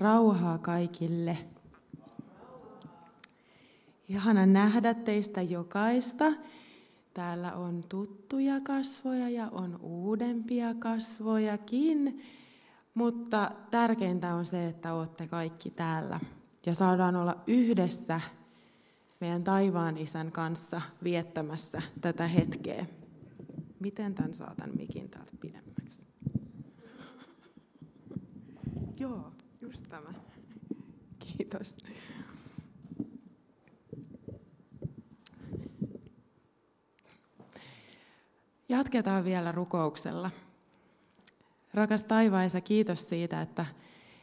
rauhaa kaikille. Ihana nähdä teistä jokaista. Täällä on tuttuja kasvoja ja on uudempia kasvojakin, mutta tärkeintä on se, että olette kaikki täällä ja saadaan olla yhdessä meidän taivaan isän kanssa viettämässä tätä hetkeä. Miten tämän saatan mikin täältä pidemmäksi? Joo, just tämä. Kiitos. Jatketaan vielä rukouksella. Rakas taivaisa, kiitos siitä, että,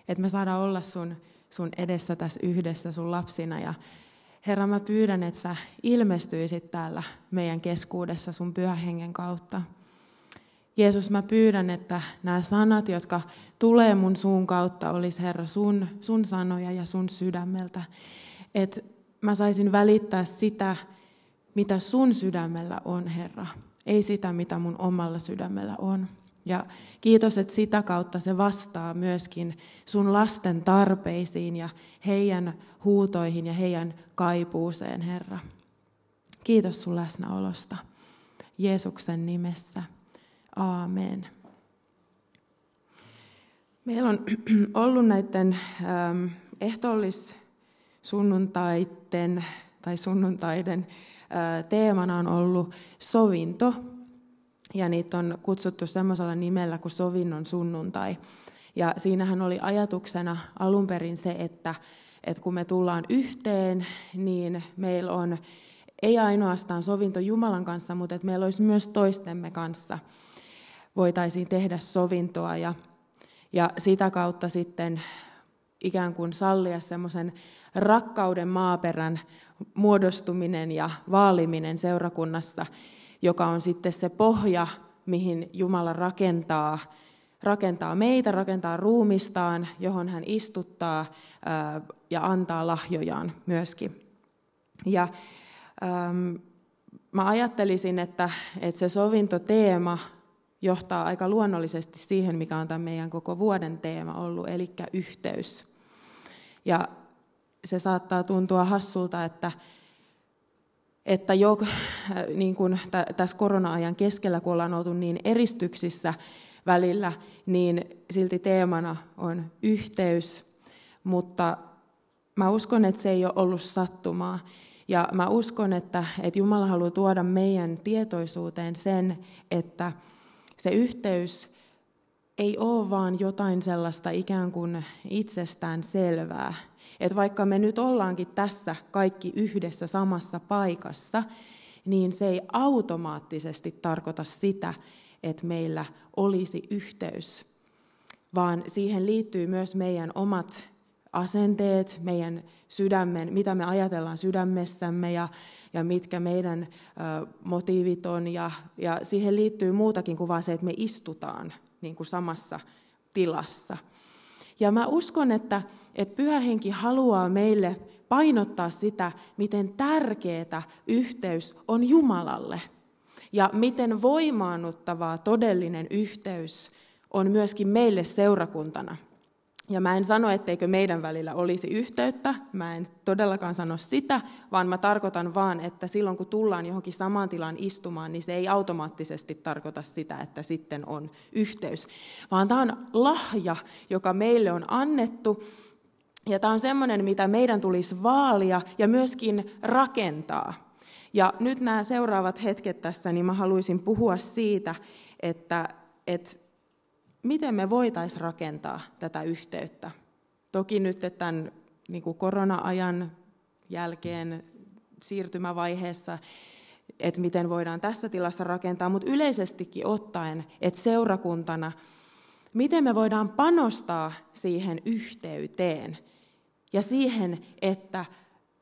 että me saadaan olla sun, sun edessä tässä yhdessä sun lapsina. Ja Herra, mä pyydän, että sä ilmestyisit täällä meidän keskuudessa sun pyhähengen kautta. Jeesus, mä pyydän, että nämä sanat, jotka tulee mun suun kautta, olisi Herra sun, sun sanoja ja sun sydämeltä. Että mä saisin välittää sitä, mitä sun sydämellä on, Herra. Ei sitä, mitä mun omalla sydämellä on. Ja kiitos, että sitä kautta se vastaa myöskin sun lasten tarpeisiin ja heidän huutoihin ja heidän kaipuuseen, Herra. Kiitos sun läsnäolosta. Jeesuksen nimessä. Aamen. Meillä on ollut näiden ähm, ehtoollissunnuntaiden tai sunnuntaiden äh, teemana on ollut sovinto ja niitä on kutsuttu semmoisella nimellä kuin sovinnon sunnuntai. Ja siinähän oli ajatuksena alun perin se, että, että kun me tullaan yhteen, niin meillä on ei ainoastaan sovinto Jumalan kanssa, mutta että meillä olisi myös toistemme kanssa voitaisiin tehdä sovintoa ja, ja sitä kautta sitten ikään kuin sallia semmoisen rakkauden maaperän muodostuminen ja vaaliminen seurakunnassa, joka on sitten se pohja, mihin Jumala rakentaa, rakentaa meitä, rakentaa ruumistaan, johon hän istuttaa ää, ja antaa lahjojaan myöskin. Ja ähm, mä ajattelisin, että, että se sovintoteema johtaa aika luonnollisesti siihen, mikä on tämän meidän koko vuoden teema ollut, eli yhteys. Ja se saattaa tuntua hassulta, että, että jo niin kuin tässä korona-ajan keskellä, kun ollaan oltu niin eristyksissä välillä, niin silti teemana on yhteys, mutta mä uskon, että se ei ole ollut sattumaa. Ja mä uskon, että, että Jumala haluaa tuoda meidän tietoisuuteen sen, että se yhteys ei ole vaan jotain sellaista ikään kuin itsestään selvää, että vaikka me nyt ollaankin tässä kaikki yhdessä samassa paikassa, niin se ei automaattisesti tarkoita sitä, että meillä olisi yhteys, vaan siihen liittyy myös meidän omat asenteet, meidän sydämen, mitä me ajatellaan sydämessämme ja, ja mitkä meidän ö, motiivit on. Ja, ja siihen liittyy muutakin kuin vain se, että me istutaan niin kuin samassa tilassa. Ja mä uskon, että, että Pyhä Henki haluaa meille painottaa sitä, miten tärkeää yhteys on Jumalalle. Ja miten voimaannuttavaa todellinen yhteys on myöskin meille seurakuntana. Ja mä en sano, etteikö meidän välillä olisi yhteyttä, mä en todellakaan sano sitä, vaan mä tarkoitan vaan, että silloin kun tullaan johonkin samaan tilaan istumaan, niin se ei automaattisesti tarkoita sitä, että sitten on yhteys. Vaan tämä on lahja, joka meille on annettu, ja tämä on semmoinen, mitä meidän tulisi vaalia ja myöskin rakentaa. Ja nyt nämä seuraavat hetket tässä, niin mä haluaisin puhua siitä, että, että miten me voitaisiin rakentaa tätä yhteyttä. Toki nyt tämän niin kuin korona-ajan jälkeen siirtymävaiheessa, että miten voidaan tässä tilassa rakentaa, mutta yleisestikin ottaen, että seurakuntana, miten me voidaan panostaa siihen yhteyteen ja siihen, että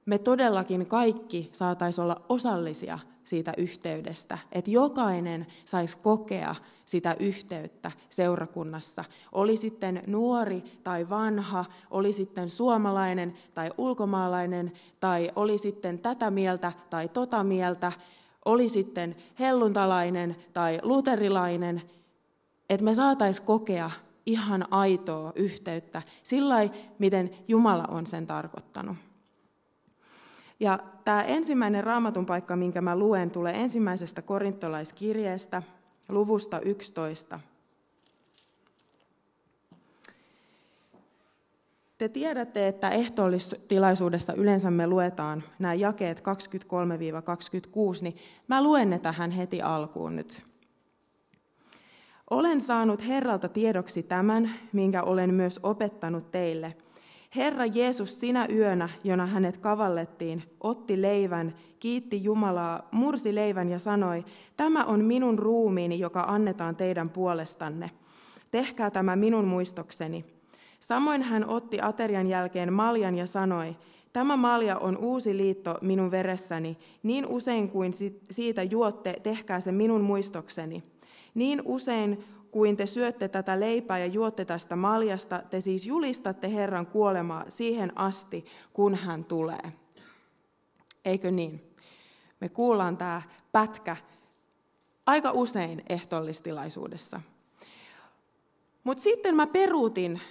me todellakin kaikki saataisiin olla osallisia siitä yhteydestä, että jokainen saisi kokea sitä yhteyttä seurakunnassa. Oli sitten nuori tai vanha, oli sitten suomalainen tai ulkomaalainen, tai oli sitten tätä mieltä tai tota mieltä, oli sitten helluntalainen tai luterilainen, että me saataisiin kokea ihan aitoa yhteyttä, sillä miten Jumala on sen tarkoittanut. Ja tämä ensimmäinen raamatun paikka, minkä mä luen, tulee ensimmäisestä korintolaiskirjeestä, luvusta 11. Te tiedätte, että ehtoollistilaisuudessa yleensä me luetaan nämä jakeet 23-26, niin mä luen ne tähän heti alkuun nyt. Olen saanut Herralta tiedoksi tämän, minkä olen myös opettanut teille. Herra Jeesus sinä yönä, jona hänet kavallettiin, otti leivän, kiitti Jumalaa, mursi leivän ja sanoi, tämä on minun ruumiini, joka annetaan teidän puolestanne. Tehkää tämä minun muistokseni. Samoin hän otti aterian jälkeen maljan ja sanoi, Tämä malja on uusi liitto minun veressäni, niin usein kuin siitä juotte, tehkää se minun muistokseni. Niin usein kuin te syötte tätä leipää ja juotte tästä maljasta, te siis julistatte Herran kuolemaa siihen asti, kun hän tulee. Eikö niin? Me kuullaan tämä pätkä aika usein ehtoollistilaisuudessa. Mutta sitten mä peruutin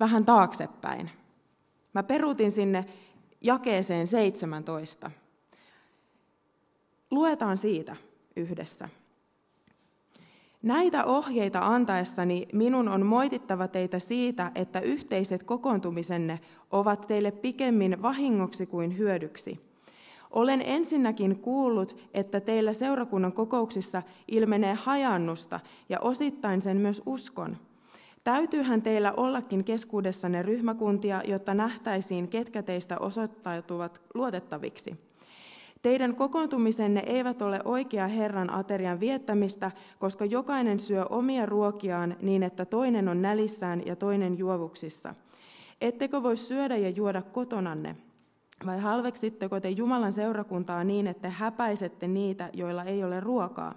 vähän taaksepäin. Mä peruutin sinne jakeeseen 17. Luetaan siitä yhdessä. Näitä ohjeita antaessani minun on moitittava teitä siitä, että yhteiset kokoontumisenne ovat teille pikemmin vahingoksi kuin hyödyksi. Olen ensinnäkin kuullut, että teillä seurakunnan kokouksissa ilmenee hajannusta ja osittain sen myös uskon – Täytyyhän teillä ollakin keskuudessanne ryhmäkuntia, jotta nähtäisiin, ketkä teistä osoittautuvat luotettaviksi. Teidän kokoontumisenne eivät ole oikea Herran aterian viettämistä, koska jokainen syö omia ruokiaan niin, että toinen on nälissään ja toinen juovuksissa. Ettekö voi syödä ja juoda kotonanne? Vai halveksitteko te Jumalan seurakuntaa niin, että häpäisette niitä, joilla ei ole ruokaa?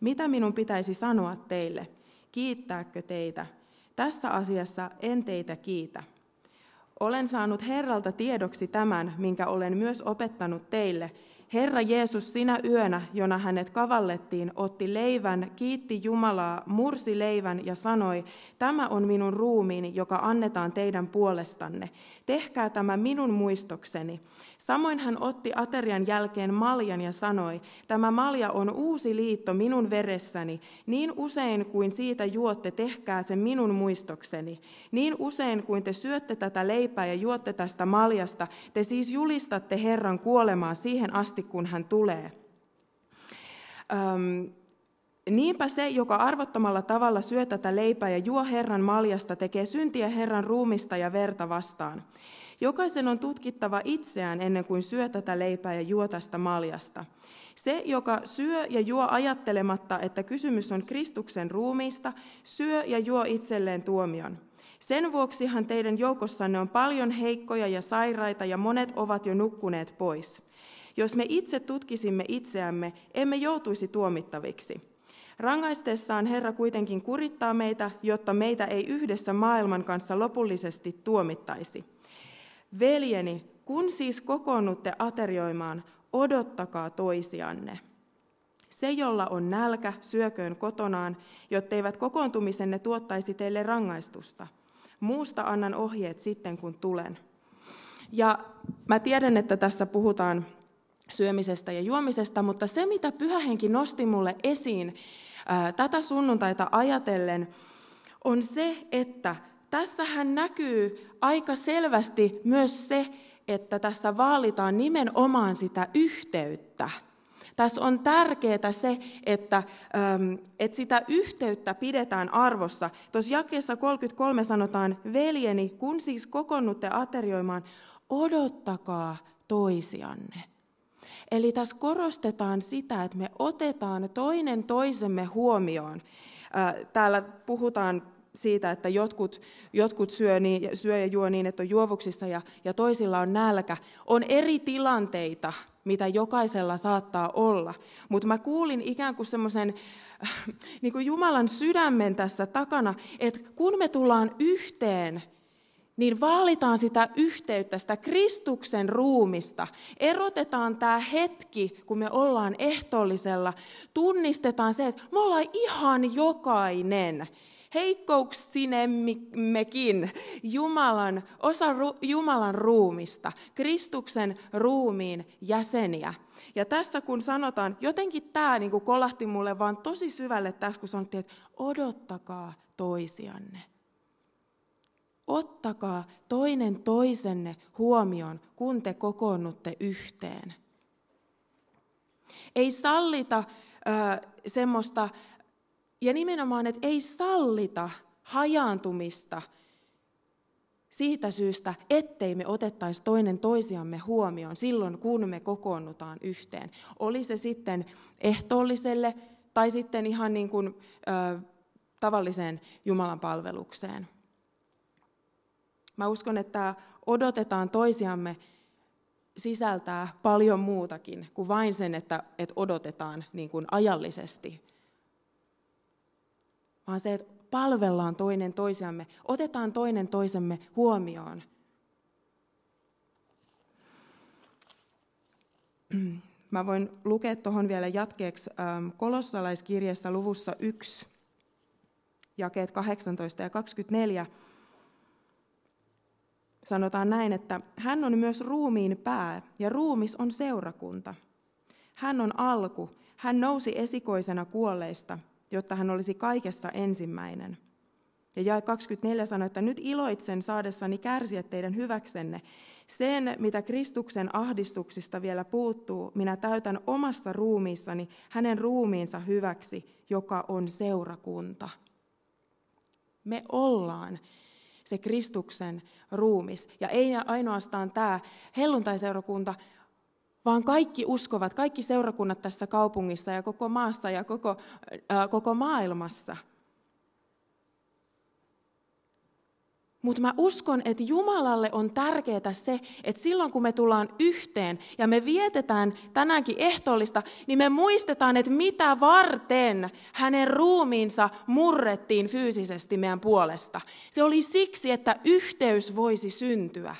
Mitä minun pitäisi sanoa teille? Kiittääkö teitä? Tässä asiassa en teitä kiitä. Olen saanut Herralta tiedoksi tämän, minkä olen myös opettanut teille, Herra Jeesus sinä yönä, jona hänet kavallettiin, otti leivän, kiitti Jumalaa, mursi leivän ja sanoi, tämä on minun ruumiini, joka annetaan teidän puolestanne. Tehkää tämä minun muistokseni. Samoin hän otti aterian jälkeen maljan ja sanoi, tämä malja on uusi liitto minun veressäni. Niin usein kuin siitä juotte, tehkää se minun muistokseni. Niin usein kuin te syötte tätä leipää ja juotte tästä maljasta, te siis julistatte Herran kuolemaa siihen asti, kun hän tulee. Öm, Niinpä se, joka arvottomalla tavalla syö tätä leipää ja juo Herran maljasta, tekee syntiä Herran ruumista ja verta vastaan. Jokaisen on tutkittava itseään ennen kuin syö tätä leipää ja juo tästä maljasta. Se, joka syö ja juo ajattelematta, että kysymys on Kristuksen ruumiista, syö ja juo itselleen tuomion. Sen vuoksihan teidän joukossanne on paljon heikkoja ja sairaita ja monet ovat jo nukkuneet pois. Jos me itse tutkisimme itseämme, emme joutuisi tuomittaviksi. Rangaistessaan Herra kuitenkin kurittaa meitä, jotta meitä ei yhdessä maailman kanssa lopullisesti tuomittaisi. Veljeni, kun siis kokoonnutte aterioimaan, odottakaa toisianne. Se, jolla on nälkä, syököön kotonaan, jotteivät kokoontumisenne tuottaisi teille rangaistusta. Muusta annan ohjeet sitten, kun tulen. Ja mä tiedän, että tässä puhutaan syömisestä ja juomisesta, mutta se, mitä pyhähenki nosti mulle esiin ää, tätä sunnuntaita ajatellen, on se, että tässähän näkyy aika selvästi myös se, että tässä vaalitaan nimenomaan sitä yhteyttä. Tässä on tärkeää se, että, että sitä yhteyttä pidetään arvossa. Tuossa jakeessa 33 sanotaan, veljeni, kun siis kokonnutte aterioimaan, odottakaa toisianne. Eli tässä korostetaan sitä, että me otetaan toinen toisemme huomioon. Täällä puhutaan siitä, että jotkut, jotkut syö, niin, syö ja juo niin, että on juovuksissa ja, ja toisilla on nälkä. On eri tilanteita, mitä jokaisella saattaa olla. Mutta mä kuulin ikään kuin semmoisen niin kuin Jumalan sydämen tässä takana, että kun me tullaan yhteen, niin vaalitaan sitä yhteyttä, sitä Kristuksen ruumista. Erotetaan tämä hetki, kun me ollaan ehtoollisella. Tunnistetaan se, että me ollaan ihan jokainen heikkouksinемmekin Jumalan, osa ru, Jumalan ruumista, Kristuksen ruumiin jäseniä. Ja tässä kun sanotaan, jotenkin tämä niin kolahti mulle vaan tosi syvälle tässä, kun sanottiin, että odottakaa toisianne. Ottakaa toinen toisenne huomioon, kun te kokoonnutte yhteen. Ei sallita äh, semmoista, ja nimenomaan, että ei sallita hajaantumista siitä syystä, ettei me otettaisi toinen toisiamme huomioon silloin, kun me kokoonnutaan yhteen. Oli se sitten ehtoolliselle tai sitten ihan niin kuin, ö, tavalliseen Jumalan palvelukseen. Mä uskon, että odotetaan toisiamme sisältää paljon muutakin kuin vain sen, että, että odotetaan niin kuin ajallisesti. Vaan se, että palvellaan toinen toisiamme, otetaan toinen toisemme huomioon. Mä voin lukea tuohon vielä jatkeeksi ähm, kolossalaiskirjassa luvussa 1, jakeet 18 ja 24 sanotaan näin, että hän on myös ruumiin pää ja ruumis on seurakunta. Hän on alku, hän nousi esikoisena kuolleista, jotta hän olisi kaikessa ensimmäinen. Ja jae 24 sanoi, että nyt iloitsen saadessani kärsiä teidän hyväksenne. Sen, mitä Kristuksen ahdistuksista vielä puuttuu, minä täytän omassa ruumiissani hänen ruumiinsa hyväksi, joka on seurakunta. Me ollaan se Kristuksen ruumis. Ja ei ainoastaan tämä helluntaiseurakunta, vaan kaikki uskovat, kaikki seurakunnat tässä kaupungissa ja koko maassa ja koko, ää, koko maailmassa – Mutta mä uskon, että Jumalalle on tärkeää se, että silloin kun me tullaan yhteen ja me vietetään tänäänkin ehtoollista, niin me muistetaan, että mitä varten hänen ruumiinsa murrettiin fyysisesti meidän puolesta. Se oli siksi, että yhteys voisi syntyä.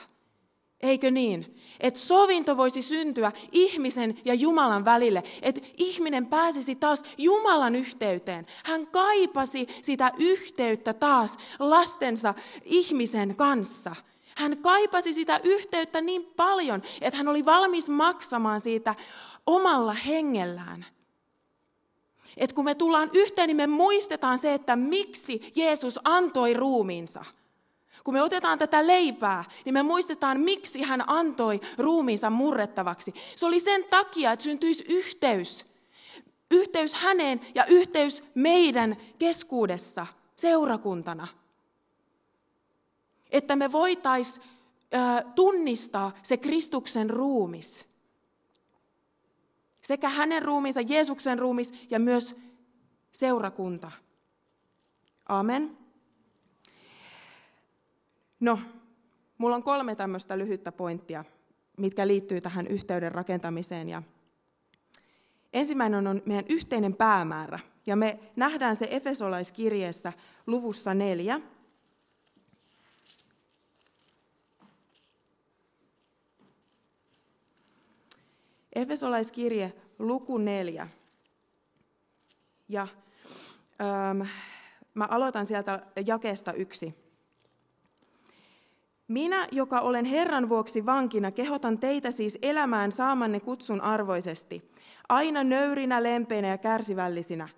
Eikö niin? Että sovinto voisi syntyä ihmisen ja Jumalan välille. Että ihminen pääsisi taas Jumalan yhteyteen. Hän kaipasi sitä yhteyttä taas lastensa ihmisen kanssa. Hän kaipasi sitä yhteyttä niin paljon, että hän oli valmis maksamaan siitä omalla hengellään. Et kun me tullaan yhteen, niin me muistetaan se, että miksi Jeesus antoi ruumiinsa – kun me otetaan tätä leipää, niin me muistetaan, miksi hän antoi ruumiinsa murrettavaksi. Se oli sen takia, että syntyisi yhteys. Yhteys häneen ja yhteys meidän keskuudessa seurakuntana. Että me voitais tunnistaa se Kristuksen ruumis. Sekä hänen ruumiinsa, Jeesuksen ruumis ja myös seurakunta. Amen. No, mulla on kolme tämmöistä lyhyttä pointtia, mitkä liittyy tähän yhteyden rakentamiseen. Ja ensimmäinen on meidän yhteinen päämäärä. Ja me nähdään se Efesolaiskirjeessä luvussa neljä. Efesolaiskirje luku neljä. Ja ähm, mä aloitan sieltä jakeesta yksi. Minä, joka olen Herran vuoksi vankina, kehotan teitä siis elämään saamanne kutsun arvoisesti, aina nöyrinä, lempeinä ja kärsivällisinä.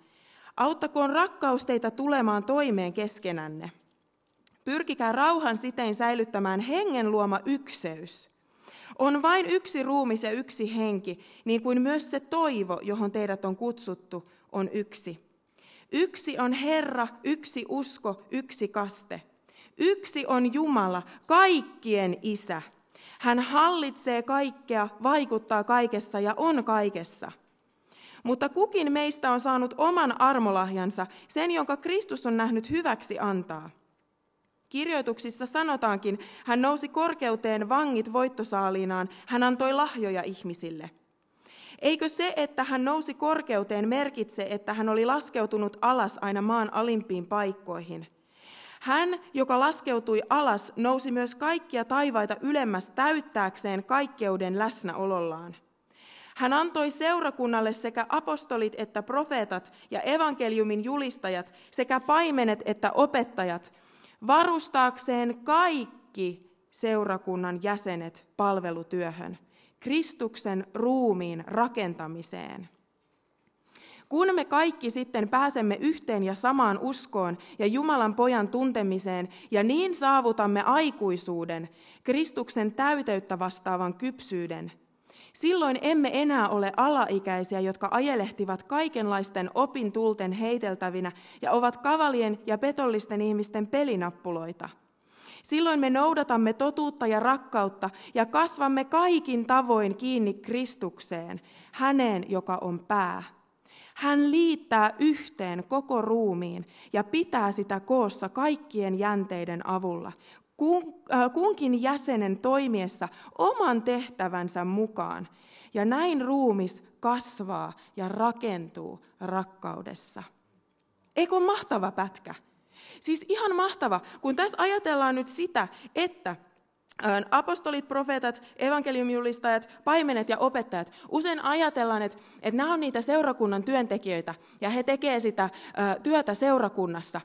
Auttakoon rakkaus teitä tulemaan toimeen keskenänne. Pyrkikää rauhan sitein säilyttämään hengen luoma ykseys. On vain yksi ruumis ja yksi henki, niin kuin myös se toivo, johon teidät on kutsuttu, on yksi. Yksi on Herra, yksi usko, yksi kaste – Yksi on Jumala, kaikkien isä. Hän hallitsee kaikkea, vaikuttaa kaikessa ja on kaikessa. Mutta kukin meistä on saanut oman armolahjansa, sen jonka Kristus on nähnyt hyväksi antaa. Kirjoituksissa sanotaankin, hän nousi korkeuteen vangit voittosaaliinaan, hän antoi lahjoja ihmisille. Eikö se, että hän nousi korkeuteen, merkitse, että hän oli laskeutunut alas aina maan alimpiin paikkoihin – hän, joka laskeutui alas, nousi myös kaikkia taivaita ylemmäs täyttääkseen kaikkeuden läsnäolollaan. Hän antoi seurakunnalle sekä apostolit että profeetat ja evankeliumin julistajat sekä paimenet että opettajat varustaakseen kaikki seurakunnan jäsenet palvelutyöhön, Kristuksen ruumiin rakentamiseen. Kun me kaikki sitten pääsemme yhteen ja samaan uskoon ja Jumalan pojan tuntemiseen ja niin saavutamme aikuisuuden, Kristuksen täyteyttä vastaavan kypsyyden, silloin emme enää ole alaikäisiä, jotka ajelehtivat kaikenlaisten opintulten heiteltävinä ja ovat kavalien ja petollisten ihmisten pelinappuloita. Silloin me noudatamme totuutta ja rakkautta ja kasvamme kaikin tavoin kiinni Kristukseen, häneen, joka on pää hän liittää yhteen koko ruumiin ja pitää sitä koossa kaikkien jänteiden avulla, äh, kunkin jäsenen toimiessa oman tehtävänsä mukaan. Ja näin ruumis kasvaa ja rakentuu rakkaudessa. Eikö mahtava pätkä? Siis ihan mahtava, kun tässä ajatellaan nyt sitä, että apostolit, profeetat, evankeliumijulistajat, paimenet ja opettajat. Usein ajatellaan, että, että nämä on niitä seurakunnan työntekijöitä ja he tekevät sitä työtä seurakunnassa.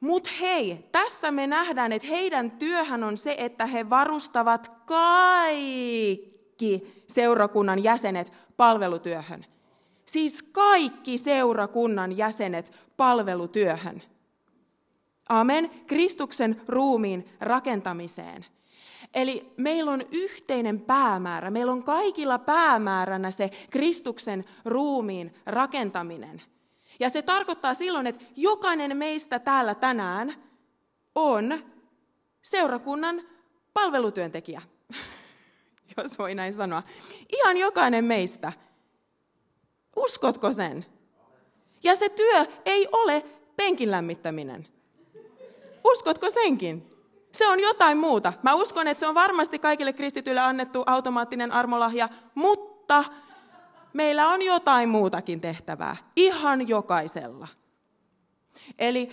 Mutta hei, tässä me nähdään, että heidän työhän on se, että he varustavat kaikki seurakunnan jäsenet palvelutyöhön. Siis kaikki seurakunnan jäsenet palvelutyöhön. Amen. Kristuksen ruumiin rakentamiseen. Eli meillä on yhteinen päämäärä. Meillä on kaikilla päämääränä se Kristuksen ruumiin rakentaminen. Ja se tarkoittaa silloin, että jokainen meistä täällä tänään on seurakunnan palvelutyöntekijä, jos voi näin sanoa. Ihan jokainen meistä. Uskotko sen? Ja se työ ei ole penkin lämmittäminen. Uskotko senkin? Se on jotain muuta. Mä uskon, että se on varmasti kaikille kristityille annettu automaattinen armolahja, mutta meillä on jotain muutakin tehtävää. Ihan jokaisella. Eli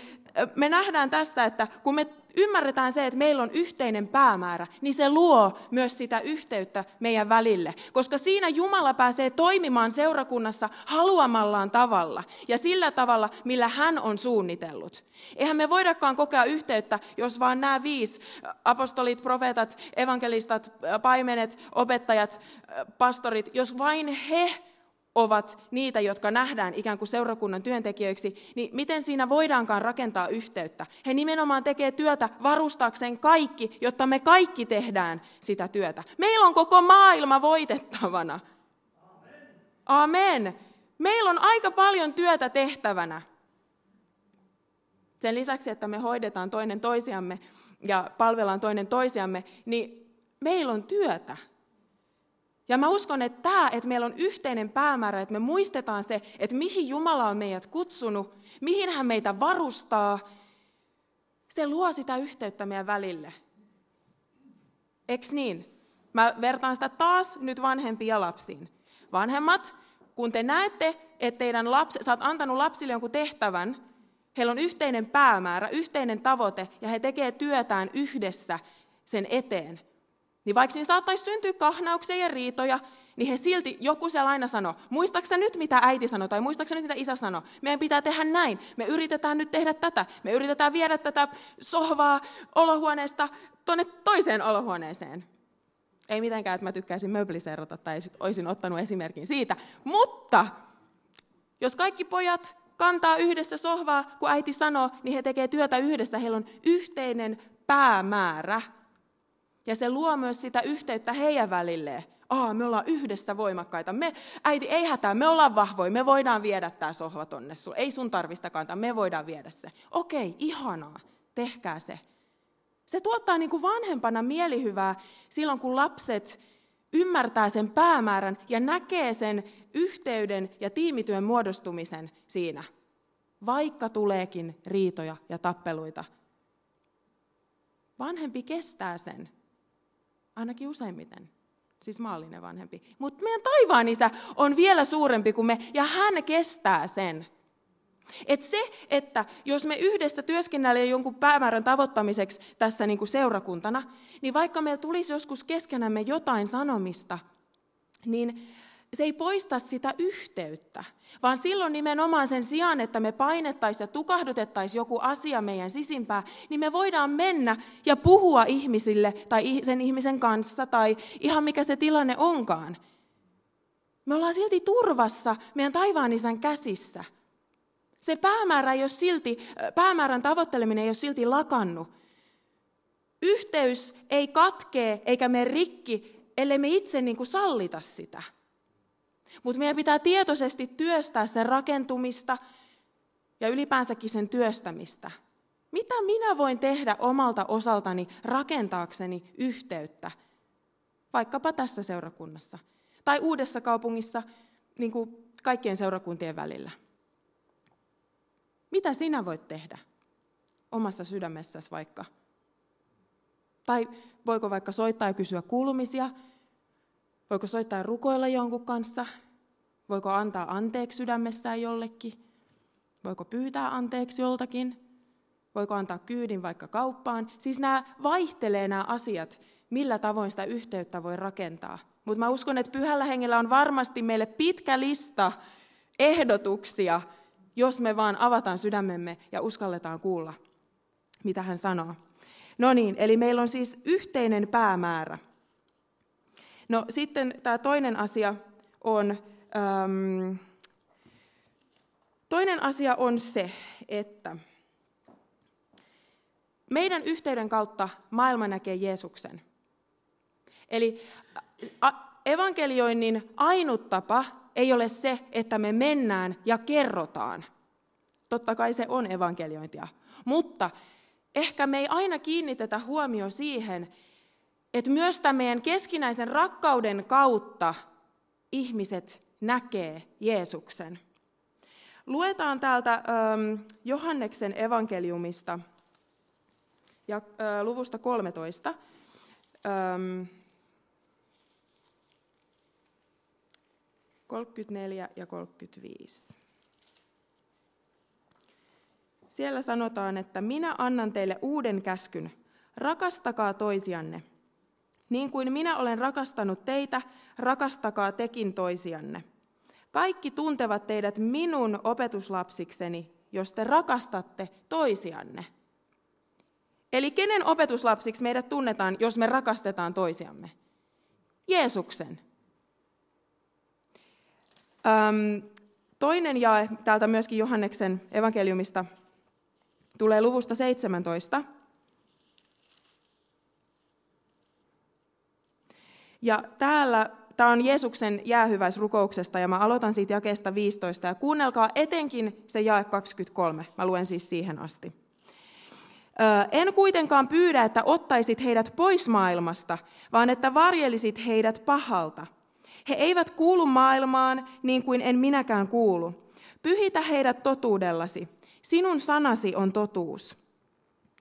me nähdään tässä, että kun me ymmärretään se, että meillä on yhteinen päämäärä, niin se luo myös sitä yhteyttä meidän välille. Koska siinä Jumala pääsee toimimaan seurakunnassa haluamallaan tavalla ja sillä tavalla, millä hän on suunnitellut. Eihän me voidakaan kokea yhteyttä, jos vaan nämä viisi, apostolit, profeetat, evankelistat, paimenet, opettajat, pastorit, jos vain he ovat niitä, jotka nähdään ikään kuin seurakunnan työntekijöiksi, niin miten siinä voidaankaan rakentaa yhteyttä? He nimenomaan tekee työtä varustaakseen kaikki, jotta me kaikki tehdään sitä työtä. Meillä on koko maailma voitettavana. Amen. Meillä on aika paljon työtä tehtävänä. Sen lisäksi, että me hoidetaan toinen toisiamme ja palvellaan toinen toisiamme, niin meillä on työtä. Ja mä uskon, että tämä, että meillä on yhteinen päämäärä, että me muistetaan se, että mihin Jumala on meidät kutsunut, mihin hän meitä varustaa, se luo sitä yhteyttä meidän välille. Eks niin? Mä vertaan sitä taas nyt vanhempiin ja lapsiin. Vanhemmat, kun te näette, että teidän lapsi, sä oot antanut lapsille jonkun tehtävän, heillä on yhteinen päämäärä, yhteinen tavoite, ja he tekevät työtään yhdessä sen eteen, niin vaikka siinä saattaisi syntyä kahnauksia ja riitoja, niin he silti, joku siellä aina sanoo, muistaaksä nyt mitä äiti sanoi tai muistaaksä nyt mitä isä sanoi, meidän pitää tehdä näin, me yritetään nyt tehdä tätä, me yritetään viedä tätä sohvaa olohuoneesta tuonne toiseen olohuoneeseen. Ei mitenkään, että mä tykkäisin möbliserota tai olisin ottanut esimerkin siitä, mutta jos kaikki pojat kantaa yhdessä sohvaa, kun äiti sanoo, niin he tekee työtä yhdessä, heillä on yhteinen päämäärä – ja se luo myös sitä yhteyttä heidän välilleen. Aa, me ollaan yhdessä voimakkaita. Me, äiti, ei hätää, me ollaan vahvoja, me voidaan viedä tämä sohva tonne sun. Ei sun tarvista kantaa, me voidaan viedä se. Okei, ihanaa, tehkää se. Se tuottaa niin kuin vanhempana mielihyvää silloin, kun lapset ymmärtää sen päämäärän ja näkee sen yhteyden ja tiimityön muodostumisen siinä. Vaikka tuleekin riitoja ja tappeluita. Vanhempi kestää sen Ainakin useimmiten. Siis maallinen vanhempi. Mutta meidän taivaan isä on vielä suurempi kuin me, ja hän kestää sen. Et se, että jos me yhdessä työskennellään jonkun päämäärän tavoittamiseksi tässä niin kuin seurakuntana, niin vaikka meillä tulisi joskus keskenämme jotain sanomista, niin se ei poista sitä yhteyttä, vaan silloin nimenomaan sen sijaan, että me painettaisiin ja tukahdutettaisiin joku asia meidän sisimpää, niin me voidaan mennä ja puhua ihmisille tai sen ihmisen kanssa tai ihan mikä se tilanne onkaan. Me ollaan silti turvassa meidän taivaan isän käsissä. Se päämäärä ei ole silti, päämäärän tavoitteleminen ei ole silti lakannut. Yhteys ei katkee eikä me rikki, ellei me itse niin kuin sallita sitä. Mutta meidän pitää tietoisesti työstää sen rakentumista ja ylipäänsäkin sen työstämistä. Mitä minä voin tehdä omalta osaltani rakentaakseni yhteyttä, vaikkapa tässä seurakunnassa tai uudessa kaupungissa niin kuin kaikkien seurakuntien välillä? Mitä sinä voit tehdä omassa sydämessäsi vaikka? Tai voiko vaikka soittaa ja kysyä kuulumisia? Voiko soittaa ja rukoilla jonkun kanssa? Voiko antaa anteeksi sydämessään jollekin? Voiko pyytää anteeksi joltakin? Voiko antaa kyydin vaikka kauppaan? Siis nämä vaihtelee nämä asiat, millä tavoin sitä yhteyttä voi rakentaa. Mutta mä uskon, että pyhällä hengellä on varmasti meille pitkä lista ehdotuksia, jos me vaan avataan sydämemme ja uskalletaan kuulla, mitä hän sanoo. No niin, eli meillä on siis yhteinen päämäärä. No sitten tämä toinen asia on Ähm, toinen asia on se, että meidän yhteyden kautta maailma näkee Jeesuksen. Eli evankelioinnin ainut tapa ei ole se, että me mennään ja kerrotaan. Totta kai se on evankeliointia. Mutta ehkä me ei aina kiinnitetä huomio siihen, että myös tämän meidän keskinäisen rakkauden kautta ihmiset näkee Jeesuksen. Luetaan täältä ähm, Johanneksen evankeliumista ja äh, luvusta 13. Ähm, 34 ja 35. Siellä sanotaan, että minä annan teille uuden käskyn. Rakastakaa toisianne. Niin kuin minä olen rakastanut teitä, rakastakaa tekin toisianne. Kaikki tuntevat teidät minun opetuslapsikseni, jos te rakastatte toisianne. Eli kenen opetuslapsiksi meidät tunnetaan, jos me rakastetaan toisiamme? Jeesuksen. Öm, toinen jae täältä myöskin Johanneksen evankeliumista tulee luvusta 17. Ja täällä Tämä on Jeesuksen jäähyväisrukouksesta ja mä aloitan siitä jakeesta 15 ja kuunnelkaa etenkin se jae 23. Mä luen siis siihen asti. En kuitenkaan pyydä, että ottaisit heidät pois maailmasta, vaan että varjelisit heidät pahalta. He eivät kuulu maailmaan niin kuin en minäkään kuulu. Pyhitä heidät totuudellasi. Sinun sanasi on totuus.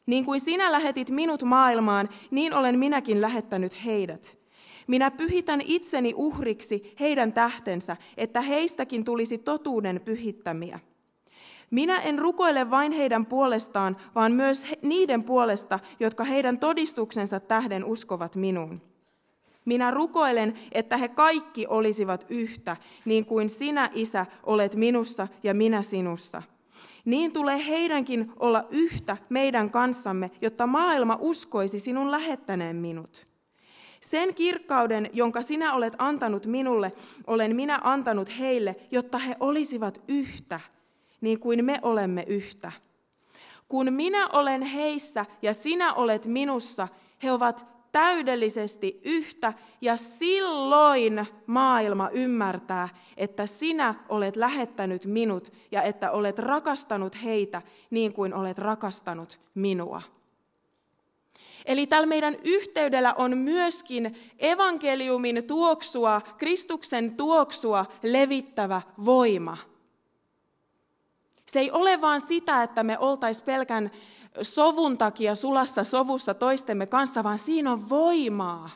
Niin kuin sinä lähetit minut maailmaan, niin olen minäkin lähettänyt heidät. Minä pyhitän itseni uhriksi heidän tähtensä, että heistäkin tulisi totuuden pyhittämiä. Minä en rukoile vain heidän puolestaan, vaan myös niiden puolesta, jotka heidän todistuksensa tähden uskovat minuun. Minä rukoilen, että he kaikki olisivat yhtä, niin kuin sinä, Isä, olet minussa ja minä sinussa. Niin tulee heidänkin olla yhtä meidän kanssamme, jotta maailma uskoisi sinun lähettäneen minut. Sen kirkkauden, jonka sinä olet antanut minulle, olen minä antanut heille, jotta he olisivat yhtä, niin kuin me olemme yhtä. Kun minä olen heissä ja sinä olet minussa, he ovat täydellisesti yhtä, ja silloin maailma ymmärtää, että sinä olet lähettänyt minut ja että olet rakastanut heitä niin kuin olet rakastanut minua. Eli tällä meidän yhteydellä on myöskin evankeliumin tuoksua, Kristuksen tuoksua levittävä voima. Se ei ole vaan sitä, että me oltaisiin pelkän sovun takia sulassa sovussa toistemme kanssa, vaan siinä on voimaa.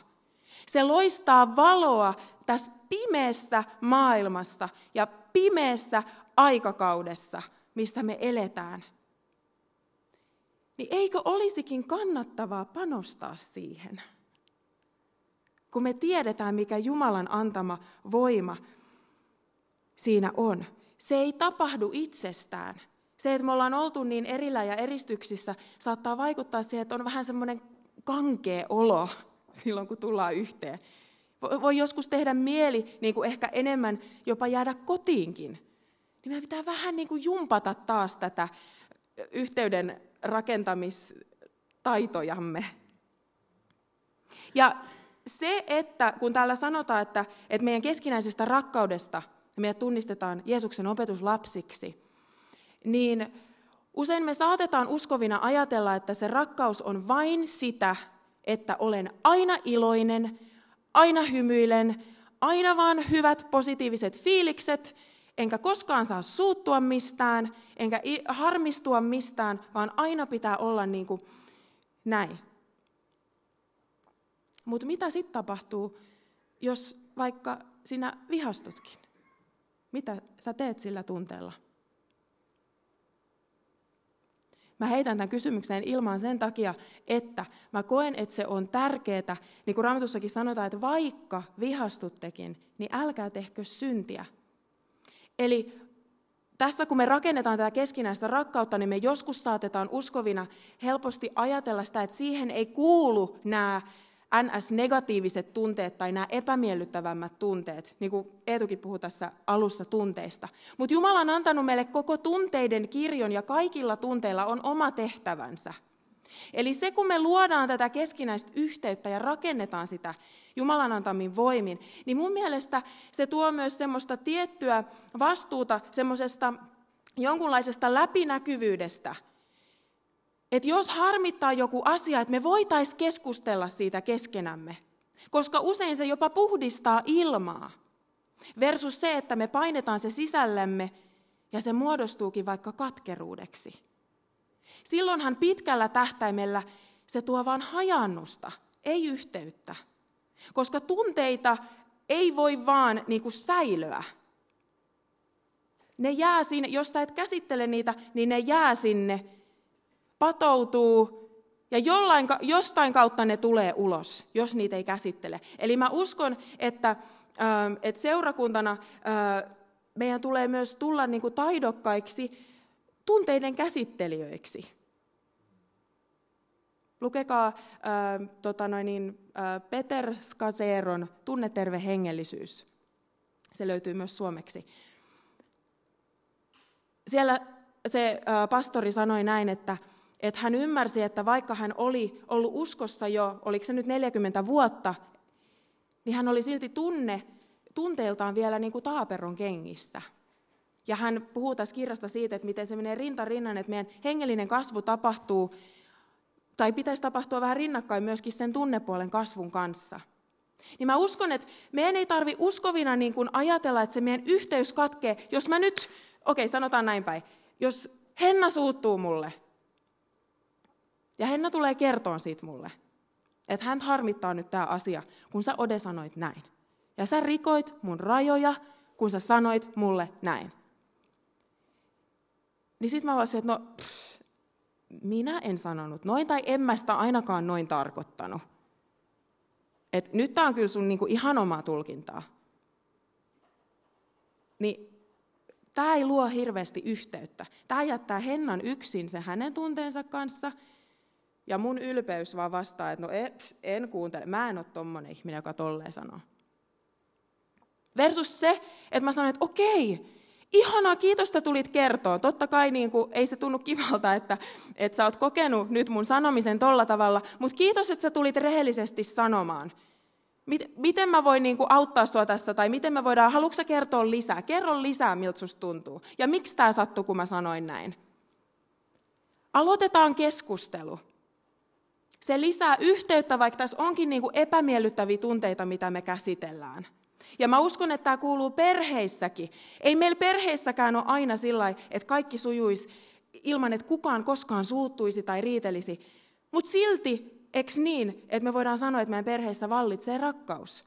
Se loistaa valoa tässä pimeässä maailmassa ja pimeässä aikakaudessa, missä me eletään – niin eikö olisikin kannattavaa panostaa siihen? Kun me tiedetään, mikä Jumalan antama voima siinä on. Se ei tapahdu itsestään. Se, että me ollaan oltu niin erillä ja eristyksissä, saattaa vaikuttaa siihen, että on vähän semmoinen kankea olo silloin, kun tullaan yhteen. Voi joskus tehdä mieli niin kuin ehkä enemmän jopa jäädä kotiinkin. Niin meidän pitää vähän niin kuin jumpata taas tätä yhteyden rakentamistaitojamme. Ja se, että kun täällä sanotaan, että, että meidän keskinäisestä rakkaudesta meidät tunnistetaan Jeesuksen opetuslapsiksi, niin usein me saatetaan uskovina ajatella, että se rakkaus on vain sitä, että olen aina iloinen, aina hymyilen, aina vaan hyvät positiiviset fiilikset, enkä koskaan saa suuttua mistään, enkä harmistua mistään, vaan aina pitää olla niin kuin näin. Mutta mitä sitten tapahtuu, jos vaikka sinä vihastutkin? Mitä sä teet sillä tunteella? Mä heitän tämän kysymyksen ilmaan sen takia, että mä koen, että se on tärkeää, niin kuin Raamatussakin sanotaan, että vaikka vihastuttekin, niin älkää tehkö syntiä. Eli tässä kun me rakennetaan tätä keskinäistä rakkautta, niin me joskus saatetaan uskovina helposti ajatella sitä, että siihen ei kuulu nämä NS-negatiiviset tunteet tai nämä epämiellyttävämmät tunteet, niin kuin Eetukin puhui tässä alussa tunteista. Mutta Jumala on antanut meille koko tunteiden kirjon ja kaikilla tunteilla on oma tehtävänsä. Eli se, kun me luodaan tätä keskinäistä yhteyttä ja rakennetaan sitä Jumalan antamin voimin, niin mun mielestä se tuo myös semmoista tiettyä vastuuta semmoisesta jonkunlaisesta läpinäkyvyydestä – että jos harmittaa joku asia, että me voitaisiin keskustella siitä keskenämme, koska usein se jopa puhdistaa ilmaa, versus se, että me painetaan se sisällemme ja se muodostuukin vaikka katkeruudeksi. Silloinhan pitkällä tähtäimellä se tuo vain hajannusta, ei yhteyttä. Koska tunteita ei voi vaan niin kuin säilöä. Ne jää sinne, jos sä et käsittele niitä, niin ne jää sinne patoutuu ja jollain, jostain kautta ne tulee ulos, jos niitä ei käsittele. Eli mä uskon, että, ähm, että seurakuntana äh, meidän tulee myös tulla niin kuin taidokkaiksi tunteiden käsittelijöiksi. Lukekaa äh, tota noin, niin, äh, Peter Skaseron Tunneterve hengellisyys. Se löytyy myös suomeksi. Siellä se äh, pastori sanoi näin, että että hän ymmärsi, että vaikka hän oli ollut uskossa jo, oliko se nyt 40 vuotta, niin hän oli silti tunne, tunteiltaan vielä niin kuin taaperon kengissä. Ja hän puhuu tässä kirjasta siitä, että miten se menee rinta rinnan, että meidän hengellinen kasvu tapahtuu, tai pitäisi tapahtua vähän rinnakkain myöskin sen tunnepuolen kasvun kanssa. Niin mä uskon, että meidän ei tarvi uskovina niin kuin ajatella, että se meidän yhteys katkee, jos mä nyt, okei okay, sanotaan näin päin, jos Henna suuttuu mulle, ja Henna tulee kertoa siitä mulle, että hän harmittaa nyt tämä asia, kun sä Ode sanoit näin. Ja sä rikoit mun rajoja, kun sä sanoit mulle näin. Niin sit mä olisin, että no, pff, minä en sanonut noin, tai en mä sitä ainakaan noin tarkoittanut. Et nyt tämä on kyllä sun niinku ihan omaa tulkintaa. Niin tämä ei luo hirveästi yhteyttä. Tämä jättää Hennan yksin se hänen tunteensa kanssa – ja mun ylpeys vaan vastaa, että no e, en kuuntele, mä en ole tommonen ihminen, joka tolleen sanoo. Versus se, että mä sanon, että okei, ihanaa, kiitos, että tulit kertoa. Totta kai niin kuin, ei se tunnu kivalta, että, että sä oot kokenut nyt mun sanomisen tolla tavalla, mutta kiitos, että sä tulit rehellisesti sanomaan. Miten mä voin niin kuin, auttaa sua tässä, tai miten me voidaan, haluatko kertoa lisää? Kerro lisää, miltä susta tuntuu. Ja miksi tämä sattui, kun mä sanoin näin? Aloitetaan keskustelu. Se lisää yhteyttä, vaikka tässä onkin niin kuin epämiellyttäviä tunteita, mitä me käsitellään. Ja mä uskon, että tämä kuuluu perheissäkin. Ei meillä perheissäkään ole aina sillä että kaikki sujuisi ilman, että kukaan koskaan suuttuisi tai riitelisi. Mutta silti, eks niin, että me voidaan sanoa, että meidän perheissä vallitsee rakkaus.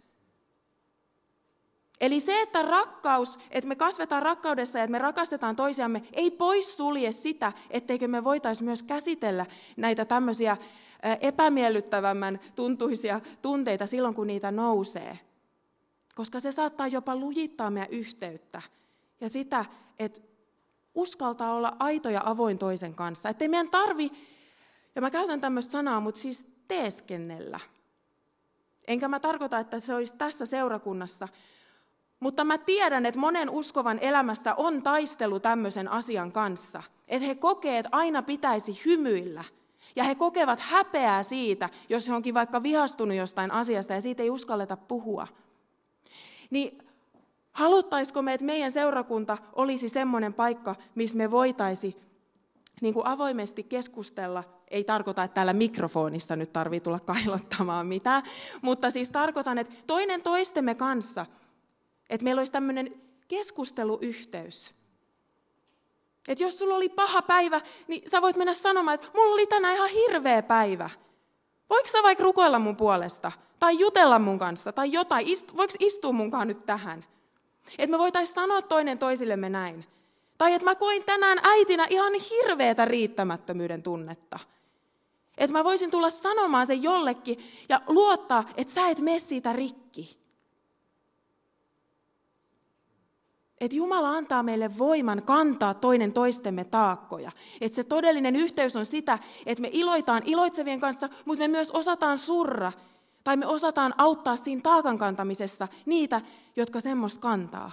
Eli se, että rakkaus, että me kasvetaan rakkaudessa ja että me rakastetaan toisiamme, ei pois sulje sitä, etteikö me voitaisiin myös käsitellä näitä tämmöisiä epämiellyttävämmän tuntuisia tunteita silloin, kun niitä nousee. Koska se saattaa jopa lujittaa meidän yhteyttä ja sitä, että uskaltaa olla aito ja avoin toisen kanssa. Että ei meidän tarvi, ja mä käytän tämmöistä sanaa, mutta siis teeskennellä. Enkä mä tarkoita, että se olisi tässä seurakunnassa, mutta mä tiedän, että monen uskovan elämässä on taistelu tämmöisen asian kanssa. Että he kokee, että aina pitäisi hymyillä. Ja he kokevat häpeää siitä, jos he onkin vaikka vihastunut jostain asiasta ja siitä ei uskalleta puhua. Niin haluttaisiko me, että meidän seurakunta olisi semmoinen paikka, missä me voitaisiin niin kuin avoimesti keskustella. Ei tarkoita, että täällä mikrofonissa nyt tarvii tulla kailottamaan mitään, mutta siis tarkoitan, että toinen toistemme kanssa, että meillä olisi tämmöinen keskusteluyhteys. Että jos sulla oli paha päivä, niin sä voit mennä sanomaan, että mulla oli tänään ihan hirveä päivä. Voiko sä vaikka rukoilla mun puolesta? Tai jutella mun kanssa? Tai jotain? Voiko istua munkaan nyt tähän? Että me voitaisiin sanoa toinen toisillemme näin. Tai että mä koin tänään äitinä ihan hirveätä riittämättömyyden tunnetta. Että mä voisin tulla sanomaan sen jollekin ja luottaa, että sä et mene siitä rikki. Että Jumala antaa meille voiman kantaa toinen toistemme taakkoja. Että se todellinen yhteys on sitä, että me iloitaan iloitsevien kanssa, mutta me myös osataan surra. Tai me osataan auttaa siinä taakan kantamisessa niitä, jotka semmoista kantaa.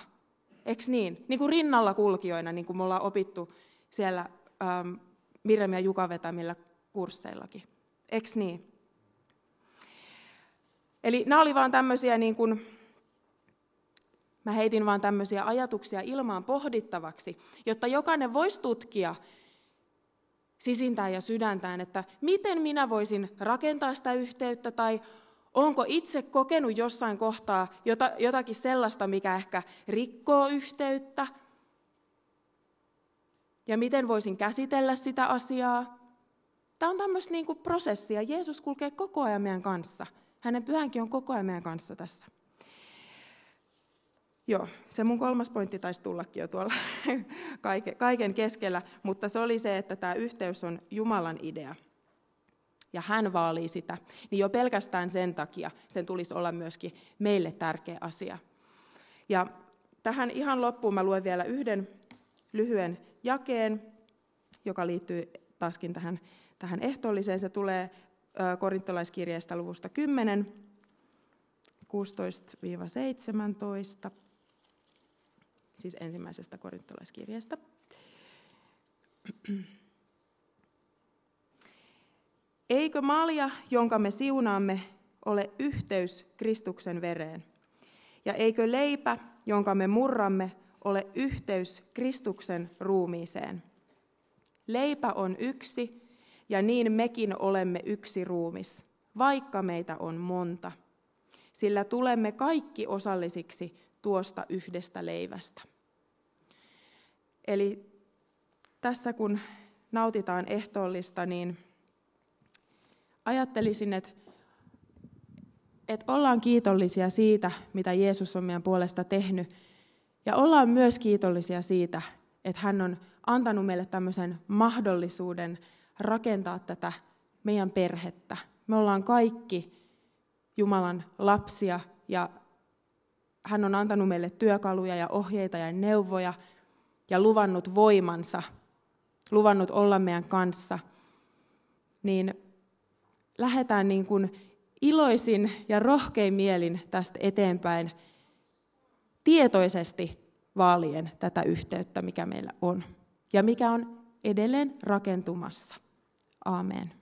Eks niin? Niin kuin rinnalla kulkijoina, niin kuin me ollaan opittu siellä ähm, Mirjam ja Juka vetämillä kursseillakin. Eks niin? Eli nämä oli vaan tämmöisiä, niin kuin, mä heitin vaan tämmöisiä ajatuksia ilmaan pohdittavaksi, jotta jokainen voisi tutkia sisintään ja sydäntään, että miten minä voisin rakentaa sitä yhteyttä tai Onko itse kokenut jossain kohtaa jotakin sellaista, mikä ehkä rikkoo yhteyttä? Ja miten voisin käsitellä sitä asiaa? Tämä on tämmöistä niin kuin prosessia. Jeesus kulkee koko ajan meidän kanssa. Hänen pyhänkin on koko ajan meidän kanssa tässä. Joo, se mun kolmas pointti taisi tullakin jo tuolla kaiken keskellä, mutta se oli se, että tämä yhteys on Jumalan idea ja hän vaalii sitä, niin jo pelkästään sen takia sen tulisi olla myöskin meille tärkeä asia. Ja tähän ihan loppuun mä luen vielä yhden lyhyen jakeen, joka liittyy taaskin tähän, tähän ehtoolliseen. Se tulee korintolaiskirjeestä luvusta 10, 16-17, siis ensimmäisestä korintolaiskirjeestä. Eikö malja, jonka me siunaamme, ole yhteys Kristuksen vereen? Ja eikö leipä, jonka me murramme, ole yhteys Kristuksen ruumiiseen? Leipä on yksi, ja niin mekin olemme yksi ruumis, vaikka meitä on monta. Sillä tulemme kaikki osallisiksi tuosta yhdestä leivästä. Eli tässä kun nautitaan ehtoollista, niin ajattelisin, että, että ollaan kiitollisia siitä, mitä Jeesus on meidän puolesta tehnyt. Ja ollaan myös kiitollisia siitä, että hän on antanut meille tämmöisen mahdollisuuden rakentaa tätä meidän perhettä. Me ollaan kaikki Jumalan lapsia ja hän on antanut meille työkaluja ja ohjeita ja neuvoja ja luvannut voimansa, luvannut olla meidän kanssa. Niin lähdetään niin kuin iloisin ja rohkein mielin tästä eteenpäin tietoisesti vaalien tätä yhteyttä, mikä meillä on ja mikä on edelleen rakentumassa. Amen.